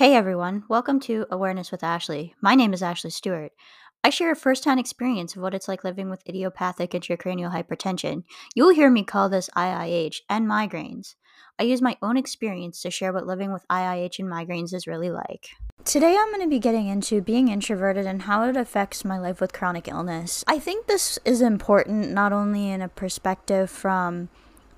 Hey everyone, welcome to Awareness with Ashley. My name is Ashley Stuart. I share a first hand experience of what it's like living with idiopathic intracranial hypertension. You'll hear me call this IIH and migraines. I use my own experience to share what living with IIH and migraines is really like. Today, I'm going to be getting into being introverted and how it affects my life with chronic illness. I think this is important not only in a perspective from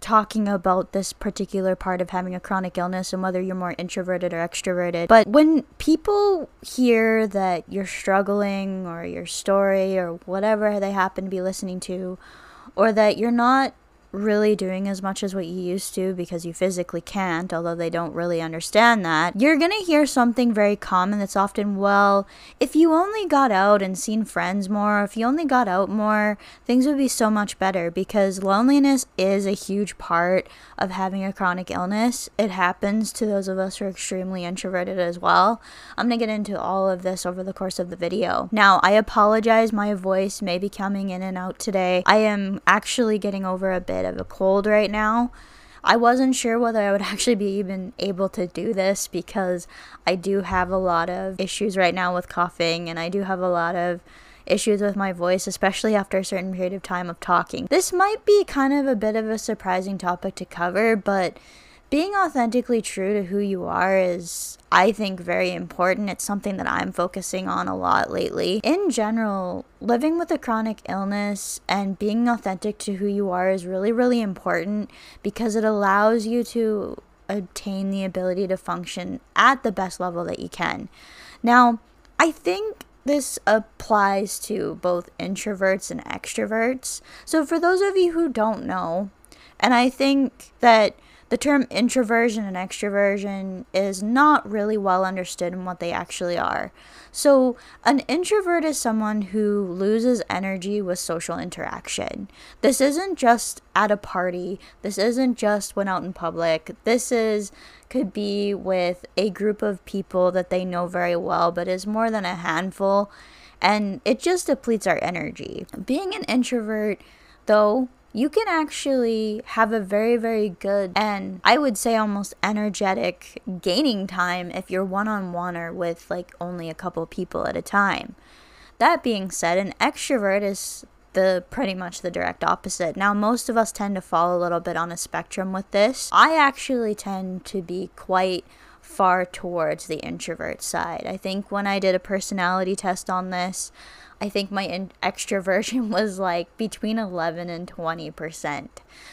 talking about this particular part of having a chronic illness and whether you're more introverted or extroverted. But when people hear that you're struggling or your story or whatever they happen to be listening to, or that you're not really doing as much as what you used to because you physically can't, although they don't really understand that, you're to hear something very common that's often, well, if you only got out and seen friends more, if you only got out more, things would be so much better because loneliness is a huge part of having a chronic illness. It happens to those of us who are extremely introverted as well. I'm to get into all of this over the course of the video. Now, I apologize, my voice may be coming in and out today. I am actually getting over a bit bit of a cold right now. I wasn't sure whether I would actually be even able to do this because I do have a lot of issues right now with coughing and I do have a lot of issues with my voice, especially after a certain period of time of talking. This might be kind of a bit of a surprising topic to cover, but being authentically true to who you are is, I think, very important. It's something that I'm focusing on a lot lately. In general, living with a chronic illness and being authentic to who you are is really, really important because it allows you to obtain the ability to function at the best level that you can. Now, I think this applies to both introverts and extroverts. So, for those of you who don't know, and I think that the term introversion and extroversion is not really well understood in what they actually are. So, an introvert is someone who loses energy with social interaction. This isn't just at a party, this isn't just when out in public. This is could be with a group of people that they know very well, but is more than a handful, and it just depletes our energy. Being an introvert, though, you can actually have a very, very good and I would say almost energetic gaining time if you're one on one or with like only a couple people at a time. That being said, an extrovert is the pretty much the direct opposite. Now, most of us tend to fall a little bit on a spectrum with this. I actually tend to be quite far towards the introvert side. I think when I did a personality test on this, I think my in- extroversion was like between 11 and 20%.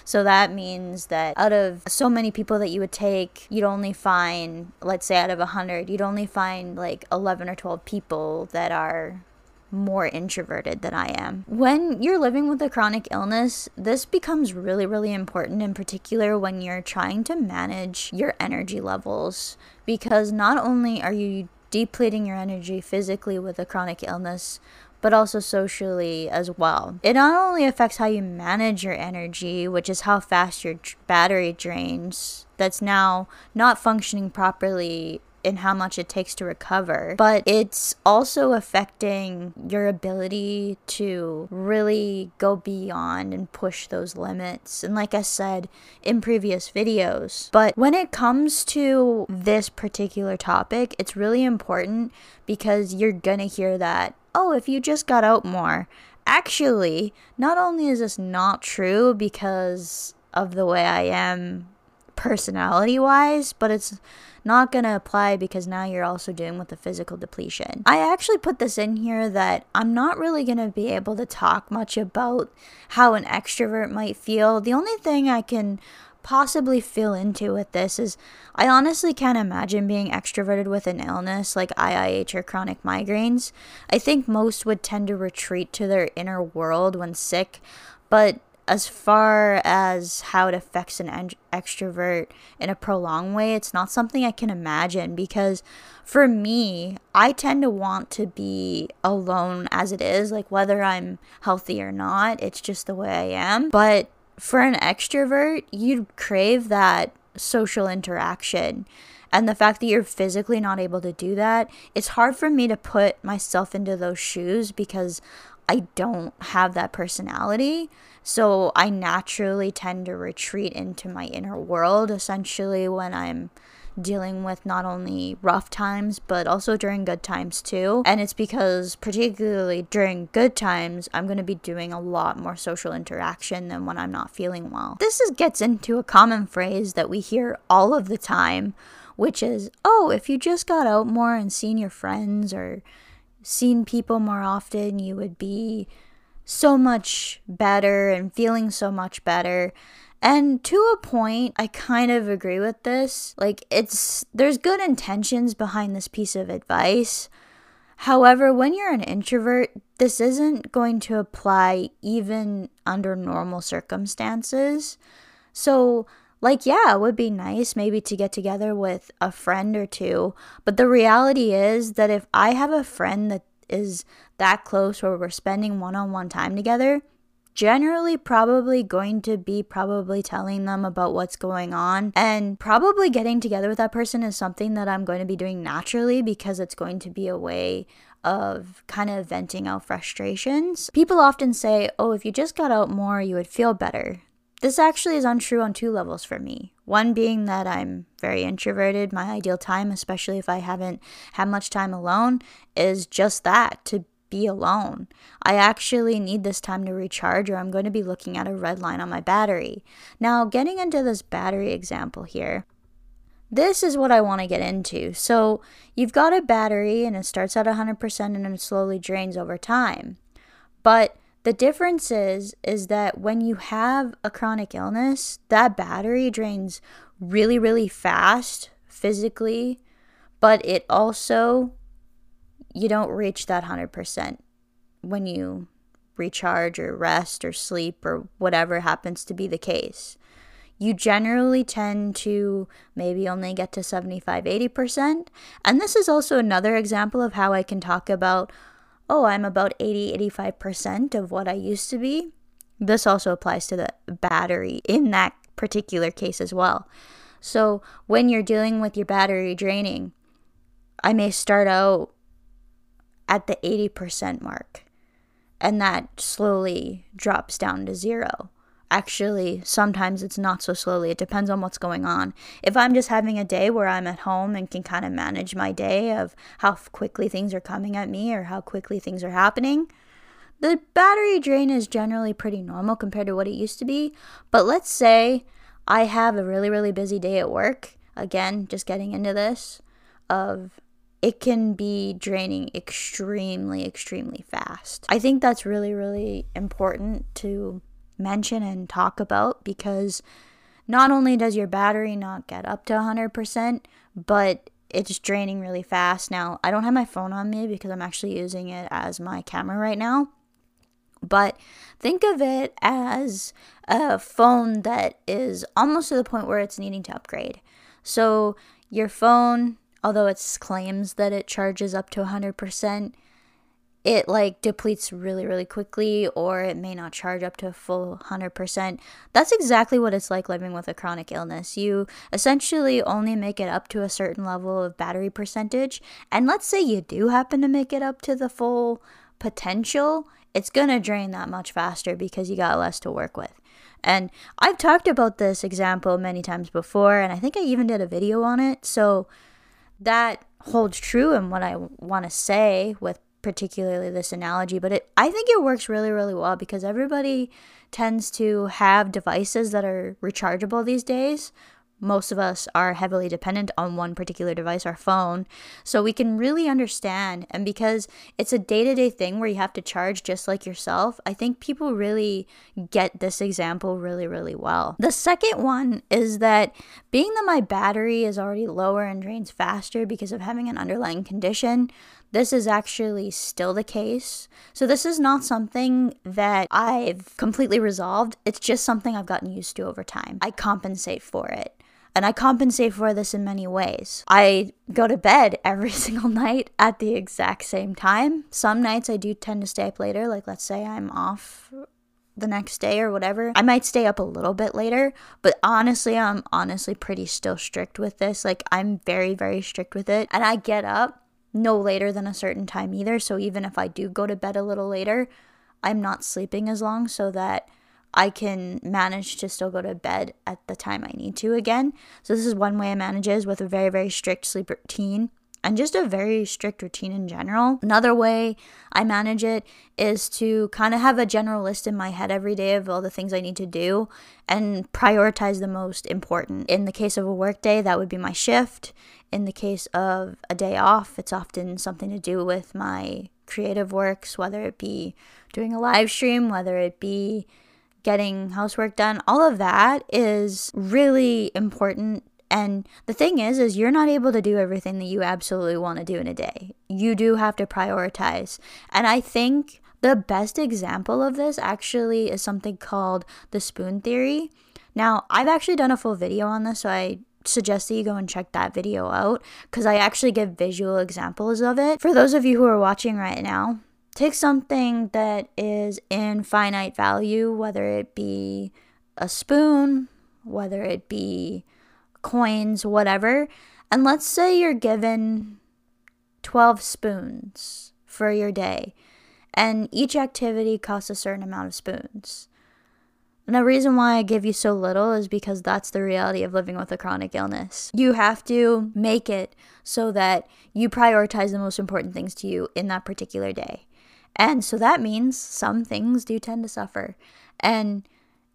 So that means that out of so many people that you would take, you'd only find, let's say out of 100, you'd only find like 11 or 12 people that are more introverted than I am. When you're living with a chronic illness, this becomes really, really important, in particular when you're trying to manage your energy levels, because not only are you depleting your energy physically with a chronic illness, but also socially as well. It not only affects how you manage your energy, which is how fast your battery drains, that's now not functioning properly in how much it takes to recover, but it's also affecting your ability to really go beyond and push those limits. And like I said in previous videos, but when it comes to this particular topic, it's really important because you're gonna hear that oh, if you just got out more. Actually, not only is this not true because of the way I am personality wise, but it's not going to apply because now you're also dealing with the physical depletion. I actually put this in here that I'm not really going to be able to talk much about how an extrovert might feel. The only thing I can possibly feel into with this is I honestly can't imagine being extroverted with an illness like IIH or chronic migraines. I think most would tend to retreat to their inner world when sick, but as far as how it affects an extrovert in a prolonged way, it's not something I can imagine because for me, I tend to want to be alone as it is, like whether I'm healthy or not, it's just the way I am. But for an extrovert, you'd crave that social interaction. And the fact that you're physically not able to do that, it's hard for me to put myself into those shoes because I don't have that personality. So I naturally tend to retreat into my inner world essentially when I'm dealing with not only rough times, but also during good times too. And it's because, particularly during good times, I'm going to be doing a lot more social interaction than when I'm not feeling well. This is, gets into a common phrase that we hear all of the time, which is, oh, if you just got out more and seen your friends or seen people more often, you would be so much better and feeling so much better. And to a point, I kind of agree with this. Like, it's there's good intentions behind this piece of advice. However, when you're an introvert, this isn't going to apply even under normal circumstances. So, like, yeah, it would be nice maybe to get together with a friend or two. But the reality is that if I have a friend that is that close where we're spending one on one time together, generally probably going to be probably telling them about what's going on and probably getting together with that person is something that I'm going to be doing naturally because it's going to be a way of kind of venting out frustrations. People often say, "Oh, if you just got out more, you would feel better." This actually is untrue on two levels for me. One being that I'm very introverted. My ideal time, especially if I haven't had much time alone, is just that to be alone. I actually need this time to recharge, or I'm going to be looking at a red line on my battery. Now, getting into this battery example here, this is what I want to get into. So, you've got a battery and it starts at 100% and it slowly drains over time. But the difference is is that when you have a chronic illness, that battery drains really really fast physically, but it also you don't reach that 100% when you recharge or rest or sleep or whatever happens to be the case. You generally tend to maybe only get to 75 80%. And this is also another example of how I can talk about oh, I'm about 80 85% of what I used to be. This also applies to the battery in that particular case as well. So, when you're dealing with your battery draining, I may start out at the 80% mark and that slowly drops down to zero. Actually, sometimes it's not so slowly. It depends on what's going on. If I'm just having a day where I'm at home and can kind of manage my day of how quickly things are coming at me or how quickly things are happening, the battery drain is generally pretty normal compared to what it used to be. But let's say I have a really, really busy day at work. Again, just getting into this of it can be draining extremely, extremely fast. I think that's really, really important to mention and talk about because not only does your battery not get up to 100%, but it's draining really fast. Now, I don't have my phone on me because I'm actually using it as my camera right now. But think of it as a phone that is almost to the point where it's needing to upgrade. So, your phone, although it claims that it charges up to 100%, it like depletes really really quickly or it may not charge up to a full 100% that's exactly what it's like living with a chronic illness. You essentially only make it up to a certain level of battery percentage and let's say you do happen to make it up to the full potential it's going to drain that much faster because you got less to work with. And i've talked about this example many times before and i think i even did a video on it. So that holds true in what i want to say with particularly this analogy, but it, I think it works really, really well because everybody tends to have devices that are rechargeable these days, most of us are heavily dependent on one particular device, our phone. So we can really understand. And because it's a day to day thing where you have to charge just like yourself, I think people really get this example really, really well. The second one is that being that my battery is already lower and drains faster because of having an underlying condition, this is actually still the case. So, this is not something that I've completely resolved. It's just something I've gotten used to over time. I compensate for it. And I compensate for this in many ways. I go to bed every single night at the exact same time. Some nights I do tend to stay up later, like let's say I'm off the next day or whatever. I might stay up a little bit later, but honestly, I'm honestly pretty still strict with this. Like, I'm very, very strict with it. And I get up no later than a certain time either. So even if I do go to bed a little later, I'm not sleeping as long so that I can manage to still go to bed at the time I need to again. So, this is one way I manage is with a very, very strict sleep routine and just a very strict routine in general. Another way I manage it is to kind of have a general list in my head every day of all the things I need to do and prioritize the most important. In the case of a work day, that would be my shift. In the case of a day off, it's often something to do with my creative works, whether it be doing a live stream, whether it be getting housework done. All of that is really important and the thing is is you're not able to do everything that you absolutely want to do in a day. You do have to prioritize. And I think the best example of this actually is something called the spoon theory. Now, I've actually done a full video on this, so I suggest that you go and check that video out because I actually give visual examples of it. For those of you who are watching right now, take something that is in finite value, whether it be a spoon, whether it be coins, whatever. And let's say you're given 12 spoons for your day, and each activity costs a certain amount of spoons. And the reason why I give you so little is because that's the reality of living with a chronic illness. You have to make it so that you prioritize the most important things to you in that particular day. And so that means some things do tend to suffer. And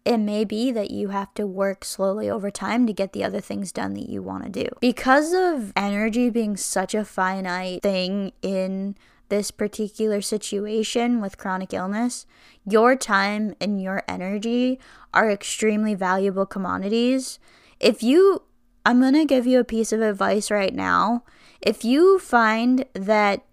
it may be that you have to work slowly over time to get the other things done that you want to do. Because of energy being such a finite thing in this particular situation with chronic illness, your time and your energy are extremely valuable commodities. If you, I'm going to give you a piece of advice right now. If you find that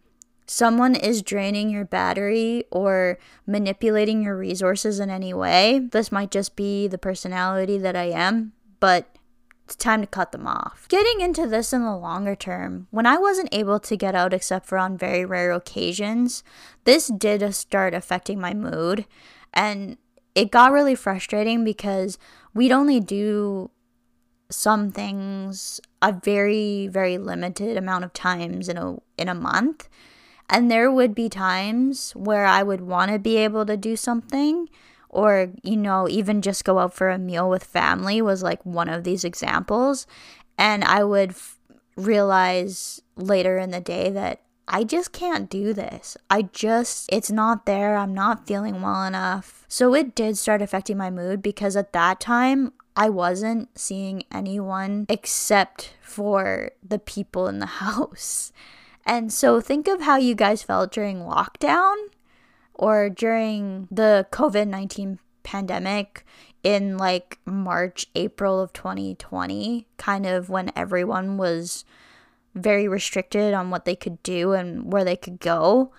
someone is draining your battery or manipulating your resources in any way, this might just be the personality that I am, but it's time to cut them off. Getting into this in the longer term, when I wasn't able to get out except for on very rare occasions, this did start affecting my mood. And it got really frustrating because we'd only do some things a very very limited amount of times in a in a month and there would be times where I would want to be able to do something or, you know, even just go out for a meal with family was like one of these examples. And I would f- realize later in the day that I just can't do this. I just, it's not there. I'm not feeling well enough. So it did start affecting my mood because at that time, I wasn't seeing anyone except for the people in the house. And so think of how you guys felt during lockdown or during the COVID 19 pandemic in like March, April of 2020, kind of when everyone was very restricted on what they could do and where they could go.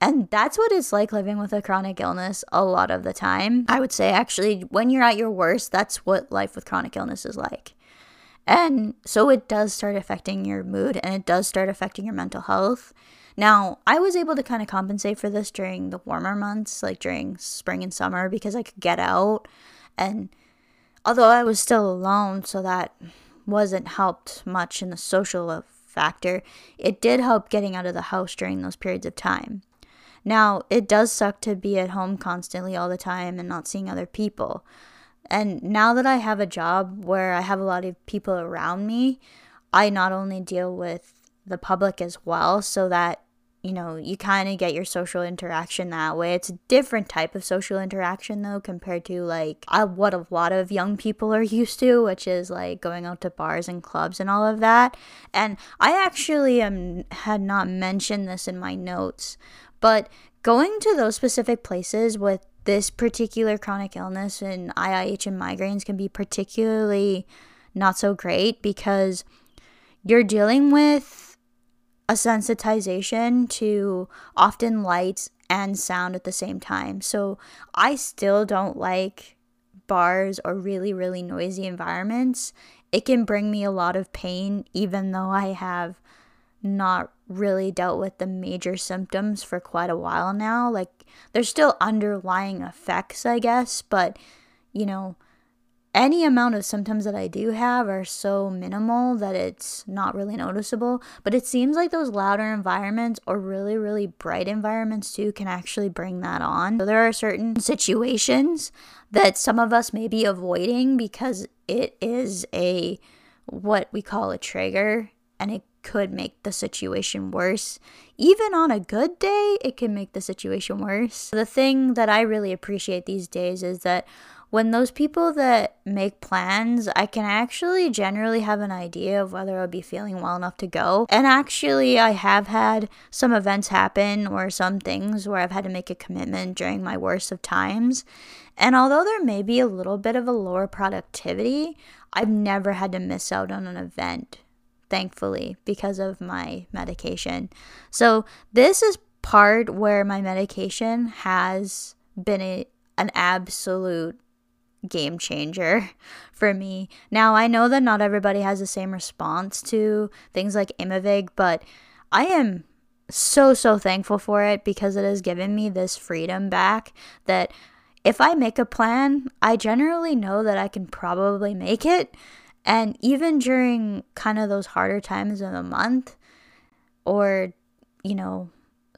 And that's what it's like living with a chronic illness a lot of the time. I would say, actually, when you're at your worst, that's what life with chronic illness is like. And so it does start affecting your mood and it does start affecting your mental health. Now, I was able to kind of compensate for this during the warmer months, like during spring and summer, because I could get out. And although I was still alone, so that wasn't helped much in the social factor, it did help getting out of the house during those periods of time. Now, it does suck to be at home constantly all the time and not seeing other people. And now that I have a job where I have a lot of people around me, I not only deal with the public as well, so that you know you kind of get your social interaction that way. It's a different type of social interaction though, compared to like what a lot of young people are used to, which is like going out to bars and clubs and all of that. And I actually um, had not mentioned this in my notes, but going to those specific places with this particular chronic illness and IIH and migraines can be particularly not so great because you're dealing with a sensitization to often lights and sound at the same time. So I still don't like bars or really, really noisy environments. It can bring me a lot of pain, even though I have not really dealt with the major symptoms for quite a while now. Like, there's still underlying effects, I guess, but you know, any amount of symptoms that I do have are so minimal that it's not really noticeable. But it seems like those louder environments or really, really bright environments too can actually bring that on. So there are certain situations that some of us may be avoiding because it is a what we call a trigger and it could make the situation worse. Even on a good day, it can make the situation worse. The thing that I really appreciate these days is that when those people that make plans, I can actually generally have an idea of whether I'll be feeling well enough to go. And actually, I have had some events happen or some things where I've had to make a commitment during my worst of times. And although there may be a little bit of a lower productivity, I've never had to miss out on an event, thankfully, because of my medication. So, this is part where my medication has been a, an absolute game changer for me. Now, I know that not everybody has the same response to things like Aimovig, but I am so, so thankful for it because it has given me this freedom back that if I make a plan, I generally know that I can probably make it. And even during kind of those harder times of the month, or, you know,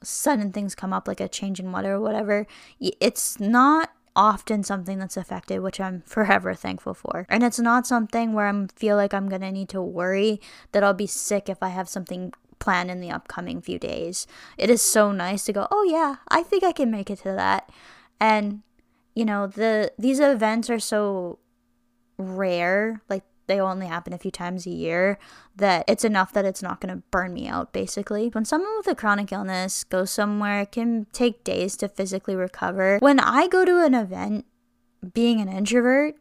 sudden things come up like a change in weather or whatever, it's not often something that's affected, which I'm forever thankful for. And it's not something where I feel like I'm going to need to worry that I'll be sick if I have something planned in the upcoming few days. It is so nice to go, "Oh yeah, I think I can make it to that." And you know, the these events are so rare, like they only happen a few times a year, that it's enough that it's not going to burn me out, basically. When someone with a chronic illness goes somewhere, it can take days to physically recover. When I go to an event, being an introvert,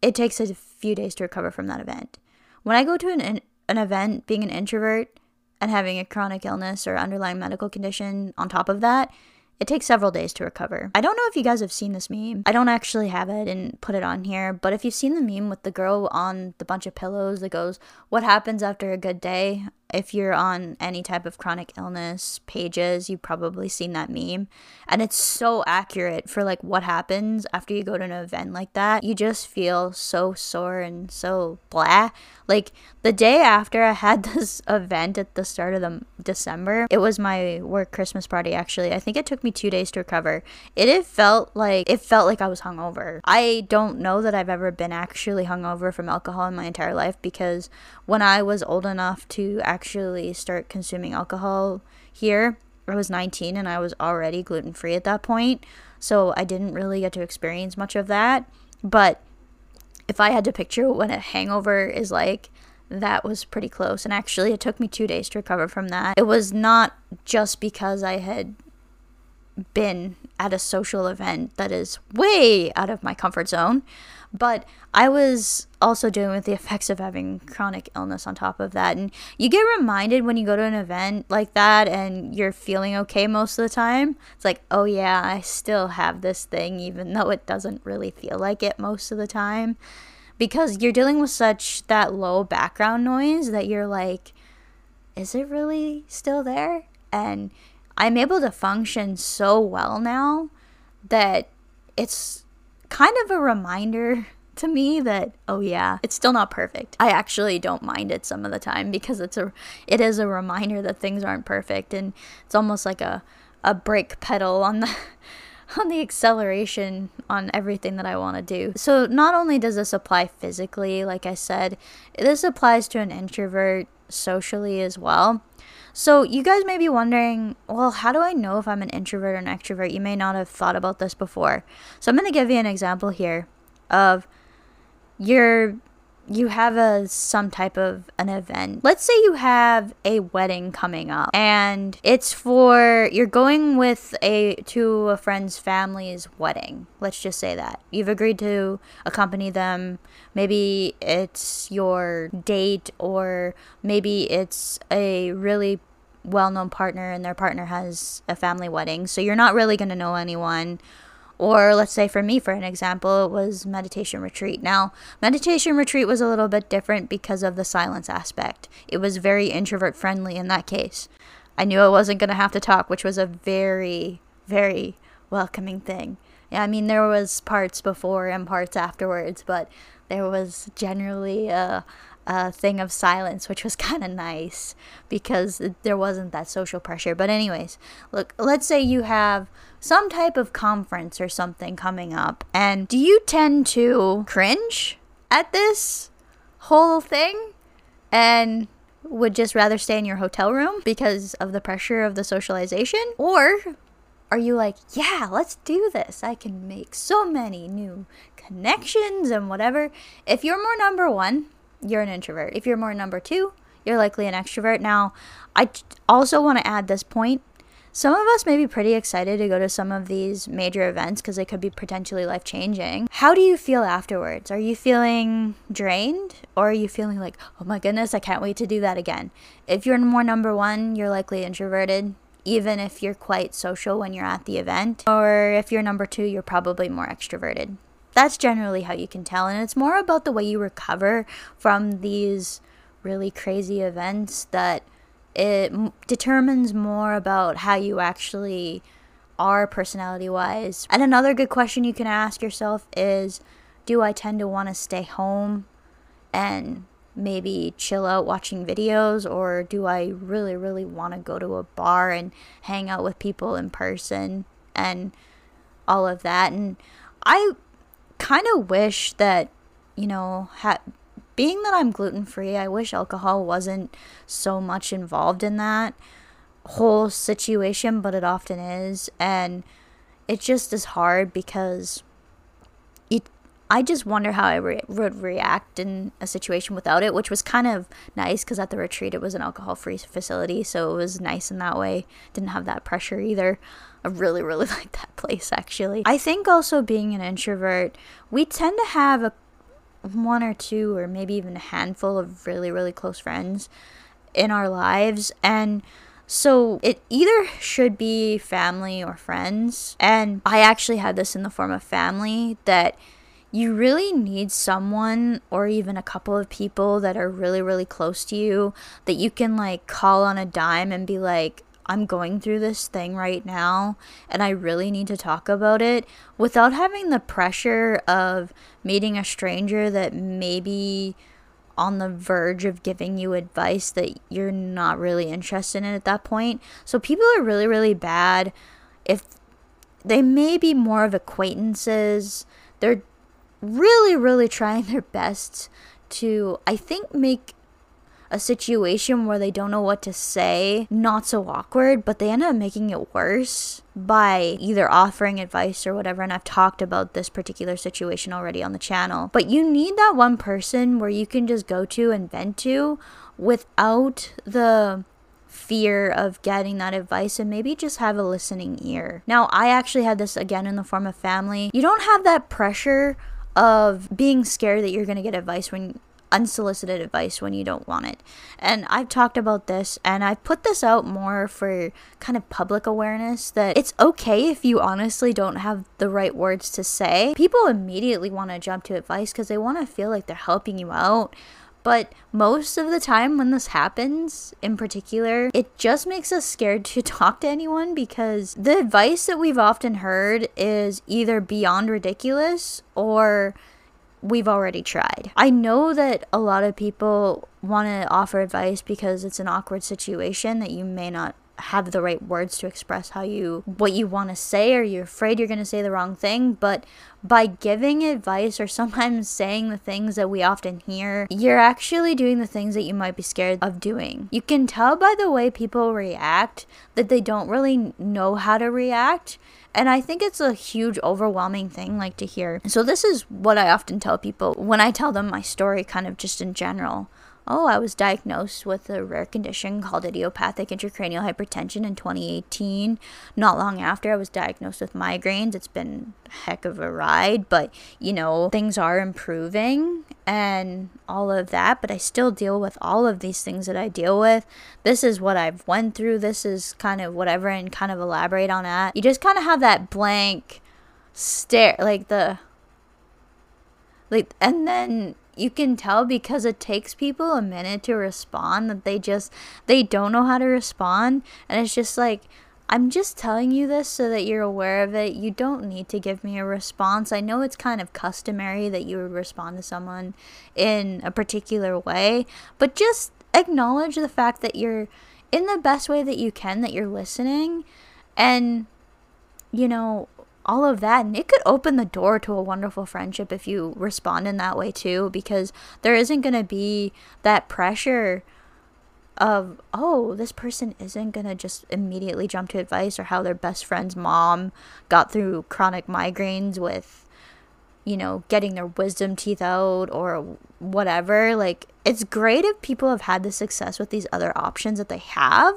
it takes a few days to recover from that event. When I go to an, an event, being an introvert, and having a chronic illness or underlying medical condition on top of that, it takes several days to recover. I don't know if you guys have seen this meme. I don't actually have it and put it on here, but if you've seen the meme with the girl on the bunch of pillows that goes, What happens after a good day? If you're on any type of chronic illness pages, you've probably seen that meme. And it's so accurate for like what happens after you go to an event like that. You just feel so sore and so blah. Like the day after I had this event at the start of the December, it was my work Christmas party actually. I think it took me 2 days to recover. It, it felt like it felt like I was hungover. I don't know that I've ever been actually hungover from alcohol in my entire life because when I was old enough to actually start consuming alcohol here, I was 19 and I was already gluten free at that point. So I didn't really get to experience much of that. But if I had to picture what a hangover is like, that was pretty close. And actually, it took me two days to recover from that. It was not just because I had been at a social event that is way out of my comfort zone. But I was also dealing with the effects of having chronic illness on top of that. And you get reminded when you go to an event like that and you're feeling okay most of the time. It's like, oh yeah, I still have this thing, even though it doesn't really feel like it most of the time. Because you're dealing with such that low background noise that you're like, is it really still there? And I'm able to function so well now that it's kind of a reminder to me that oh yeah it's still not perfect. I actually don't mind it some of the time because it's a it is a reminder that things aren't perfect and it's almost like a a brake pedal on the on the acceleration on everything that I want to do. So not only does this apply physically, like I said, this applies to an introvert socially as well. So, you guys may be wondering, well, how do I know if I'm an introvert or an extrovert? You may not have thought about this before. So, I'm going to give you an example here of you're you have a some type of an event. Let's say you have a wedding coming up and it's for you're going with a to a friend's family's wedding. Let's just say that. You've agreed to accompany them. Maybe it's your date or maybe it's a really well-known partner and their partner has a family wedding. So you're not really going to know anyone or let's say for me, for an example, it was meditation retreat. Now, meditation retreat was a little bit different because of the silence aspect. It was very introvert friendly in that case. I knew I wasn't going to have to talk, which was a very, very welcoming thing. I mean, there was parts before and parts afterwards, but there was generally a, a thing of silence, which was kind of nice because there wasn't that social pressure. But, anyways, look, let's say you have some type of conference or something coming up, and do you tend to cringe at this whole thing and would just rather stay in your hotel room because of the pressure of the socialization? Or are you like, yeah, let's do this? I can make so many new connections and whatever. If you're more number one, you're an introvert. If you're more number two, you're likely an extrovert. Now, I also want to add this point. Some of us may be pretty excited to go to some of these major events because they could be potentially life changing. How do you feel afterwards? Are you feeling drained or are you feeling like, oh my goodness, I can't wait to do that again? If you're more number one, you're likely introverted, even if you're quite social when you're at the event. Or if you're number two, you're probably more extroverted. That's generally how you can tell. And it's more about the way you recover from these really crazy events that it m- determines more about how you actually are personality wise. And another good question you can ask yourself is do I tend to want to stay home and maybe chill out watching videos or do I really really want to go to a bar and hang out with people in person and all of that and I kind of wish that you know ha- being that I'm gluten free, I wish alcohol wasn't so much involved in that whole situation, but it often is. And it just is hard because I just wonder how I re- would react in a situation without it, which was kind of nice because at the retreat it was an alcohol free facility. So it was nice in that way. Didn't have that pressure either. I really, really like that place actually. I think also being an introvert, we tend to have a one or two or maybe even a handful of really really close friends in our lives and so it either should be family or friends and i actually had this in the form of family that you really need someone or even a couple of people that are really really close to you that you can like call on a dime and be like I'm going through this thing right now and I really need to talk about it without having the pressure of meeting a stranger that maybe on the verge of giving you advice that you're not really interested in at that point. So people are really, really bad if they may be more of acquaintances. They're really, really trying their best to, I think, make a situation where they don't know what to say not so awkward, but they end up making it worse by either offering advice or whatever. And I've talked about this particular situation already on the channel. But you need that one person where you can just go to and vent to without the fear of getting that advice and maybe just have a listening ear. Now, I actually had this again in the form of family. You don't have that pressure of being scared that you're going to get advice when unsolicited advice when you don't want it. And I've talked about this and I've put this out more for kind of public awareness that it's okay if you honestly don't have the right words to say. People immediately want to jump to advice because they want to feel like they're helping you out. But most of the time, when this happens, in particular, it just makes us scared to talk to anyone because the advice that we've often heard is either beyond ridiculous or we've already tried. I know that a lot of people want to offer advice because it's an awkward situation that you may not have the right words to express how you what you want to say or you're afraid you're going to say the wrong thing but by giving advice or sometimes saying the things that we often hear you're actually doing the things that you might be scared of doing you can tell by the way people react that they don't really know how to react and I think it's a huge, overwhelming thing, like to hear. So, this is what I often tell people when I tell them my story, kind of just in general oh, I was diagnosed with a rare condition called idiopathic intracranial hypertension in 2018. Not long after, I was diagnosed with migraines. It's been a heck of a ride, but you know, things are improving and all of that, but I still deal with all of these things that I deal with. This is what I've went through. This is kind of whatever and kind of elaborate on that. You just kind of have that blank stare like the like and then you can tell because it takes people a minute to respond that they just they don't know how to respond and it's just like I'm just telling you this so that you're aware of it. You don't need to give me a response. I know it's kind of customary that you would respond to someone in a particular way, but just acknowledge the fact that you're in the best way that you can, that you're listening, and, you know, all of that. And it could open the door to a wonderful friendship if you respond in that way too, because there isn't going to be that pressure of oh this person isn't gonna just immediately jump to advice or how their best friend's mom got through chronic migraines with you know getting their wisdom teeth out or whatever like it's great if people have had the success with these other options that they have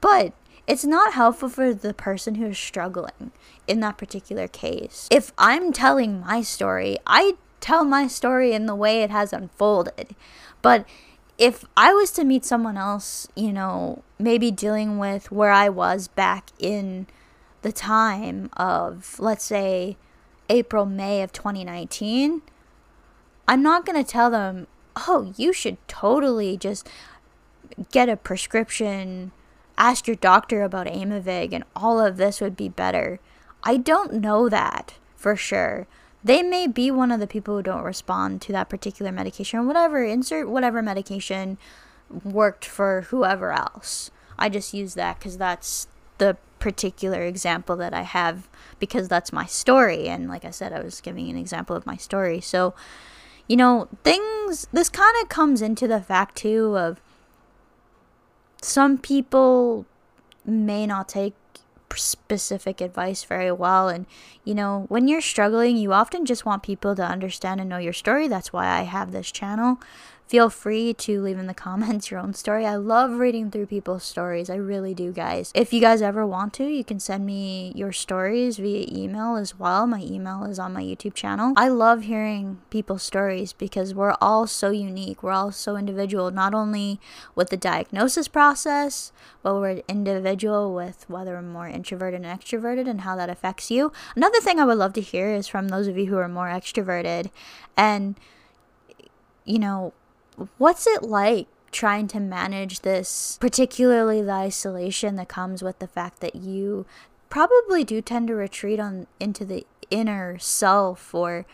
but it's not helpful for the person who's struggling in that particular case. If i'm telling my story i tell my story in the way it has unfolded. But if I was to meet someone else, you know, maybe dealing with where I was back in the time of, let's say, April, May of 2019, I'm not going to tell them, oh, you should totally just get a prescription, ask your doctor about Aimovig, and all of this would be better. I don't know that for sure. They may be one of the people who don't respond to that particular medication or whatever insert whatever medication worked for whoever else. I just use that because that's the particular example that i have because that's my story and like i said i was giving an example of my story. So you know things this kind of comes into the fact too of some people may not take specific advice very well. And, you know, when you're struggling, you often just want people to understand and know your story. That's why I have this channel feel free to leave in the comments your own story. I love reading through people's stories. I really do, guys. If you guys ever want to, you can send me your stories via email as well. My email is on my YouTube channel. I love hearing people's stories because we're all so unique. We're all so individual, not only with the diagnosis process, but we're individual with whether we're more introverted and extroverted and how that affects you. Another thing I would love to hear is from those of you who are more extroverted and you know, what's it like trying to manage this, particularly the isolation that comes with the fact that you probably do tend to retreat on into the inner self or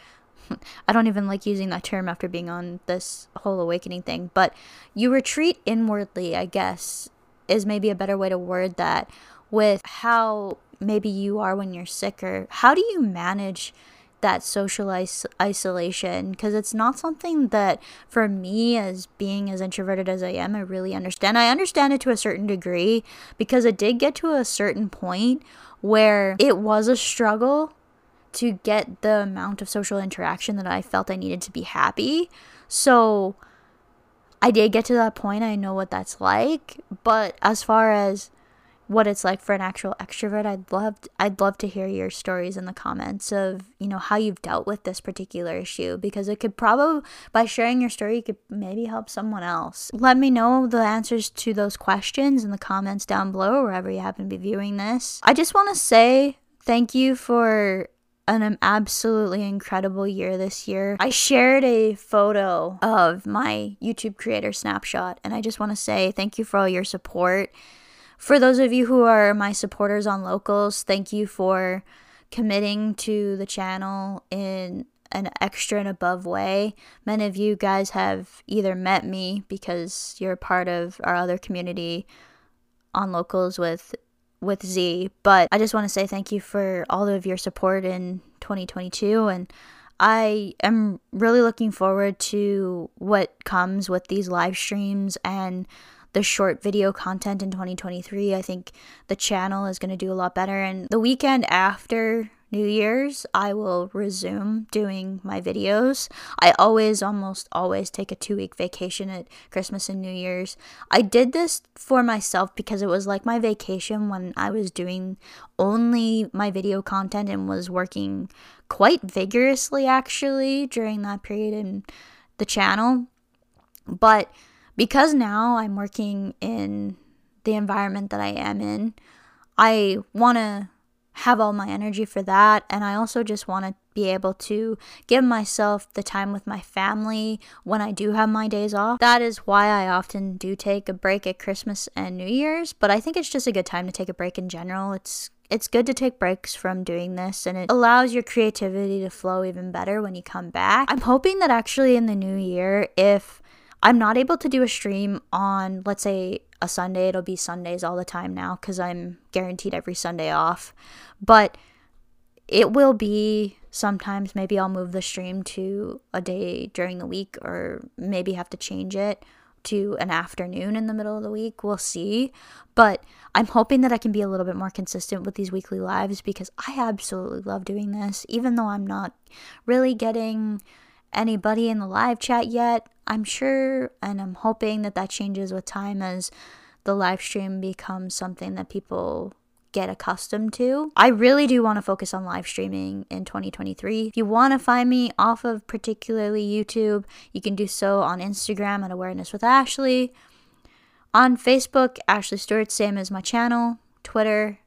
I don't even like using that term after being on this whole awakening thing, but you retreat inwardly, I guess, is maybe a better way to word that with how maybe you are when you're sick or how do you manage that social is- isolation because it's not something that for me as being as introverted as I am I really understand. I understand it to a certain degree because it did get to a certain point where it was a struggle to get the amount of social interaction that I felt I needed to be happy. So I did get to that point. I know what that's like, but as far as what it's like for an actual extrovert i'd love i'd love to hear your stories in the comments of you know how you've dealt with this particular issue because it could probably by sharing your story you could maybe help someone else let me know the answers to those questions in the comments down below wherever you happen to be viewing this i just want to say thank you for an absolutely incredible year this year. I shared a photo of my YouTube creator snapshot, and I just want to say thank you for all your support. For those of you who are my supporters on locals, thank you for committing to the channel in an extra and above way. Many of you guys have either met me because you're part of our other community on locals with with Z, but I just want to say thank you for all of your support in 2022 and I am really looking forward to what comes with these live streams and the short video content in 2023. I think the channel is going to do a lot better. And the weekend after New Year's, I will resume doing my videos. I always, almost always take a two week vacation at Christmas and New Year's. I did this for myself because it was like my vacation when I was doing only my video content and was working quite vigorously actually during that period in the channel. But because now I'm working in the environment that I am in, I want to have all my energy for that. And I also just want to be able to give myself the time with my family when I do have my days off. That is why I often do take a break at Christmas and New Year's, but I think it's just a good time to take a break in general. It's it's good to take breaks from doing this and it allows your creativity to flow even better when you come back. I'm hoping that actually in the new year, if I'm not able to do a stream on, let's say, a Sunday, it'll be Sundays all the time now because I'm guaranteed every Sunday off. But it will be sometimes maybe I'll move the stream to a day during the week or maybe have to change it to an afternoon in the middle of the week. We'll see. But I'm hoping that I can be a little bit more consistent with these weekly lives because I absolutely love doing this. Even though I'm not really getting anybody in the live chat yet, I'm sure and I'm hoping that that changes with time as the live stream becomes something that people get accustomed to. I really do want to focus on live streaming in 2023. If you want to find me off of particularly YouTube, you can do so on Instagram at Awareness with Ashley. On Facebook, Ashley Stuart, same as my channel. Twitter,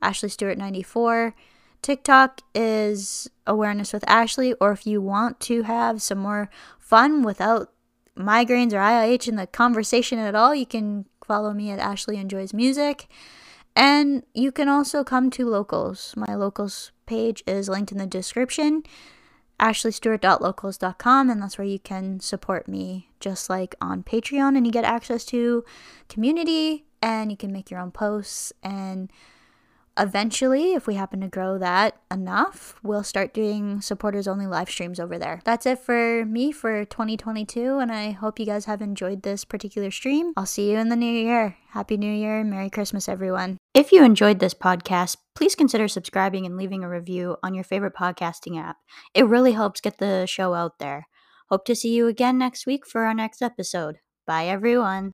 Ashley Stuart 94. TikTok is Awareness with Ashley, or if you want to have some more fun without migraines or IIH in the conversation at all, you can follow me at Ashley Enjoys Music. And you can also come to locals. My locals page is linked in the description ashleystuart.locals.com and that's where you can support me just like on Patreon and you get access to community and you can make your own posts and eventually, if we happen to grow that enough, we'll start doing supporters only live streams over there. That's it for me for 2022, and I hope you guys have enjoyed this particular stream. I'll see you in the new year. Happy New Year Merry Christmas, everyone. If you enjoyed this podcast, please consider subscribing and leaving a review on your favorite podcasting app. It really helps get the show out there. Hope to see you again next week for our next episode. Bye, everyone.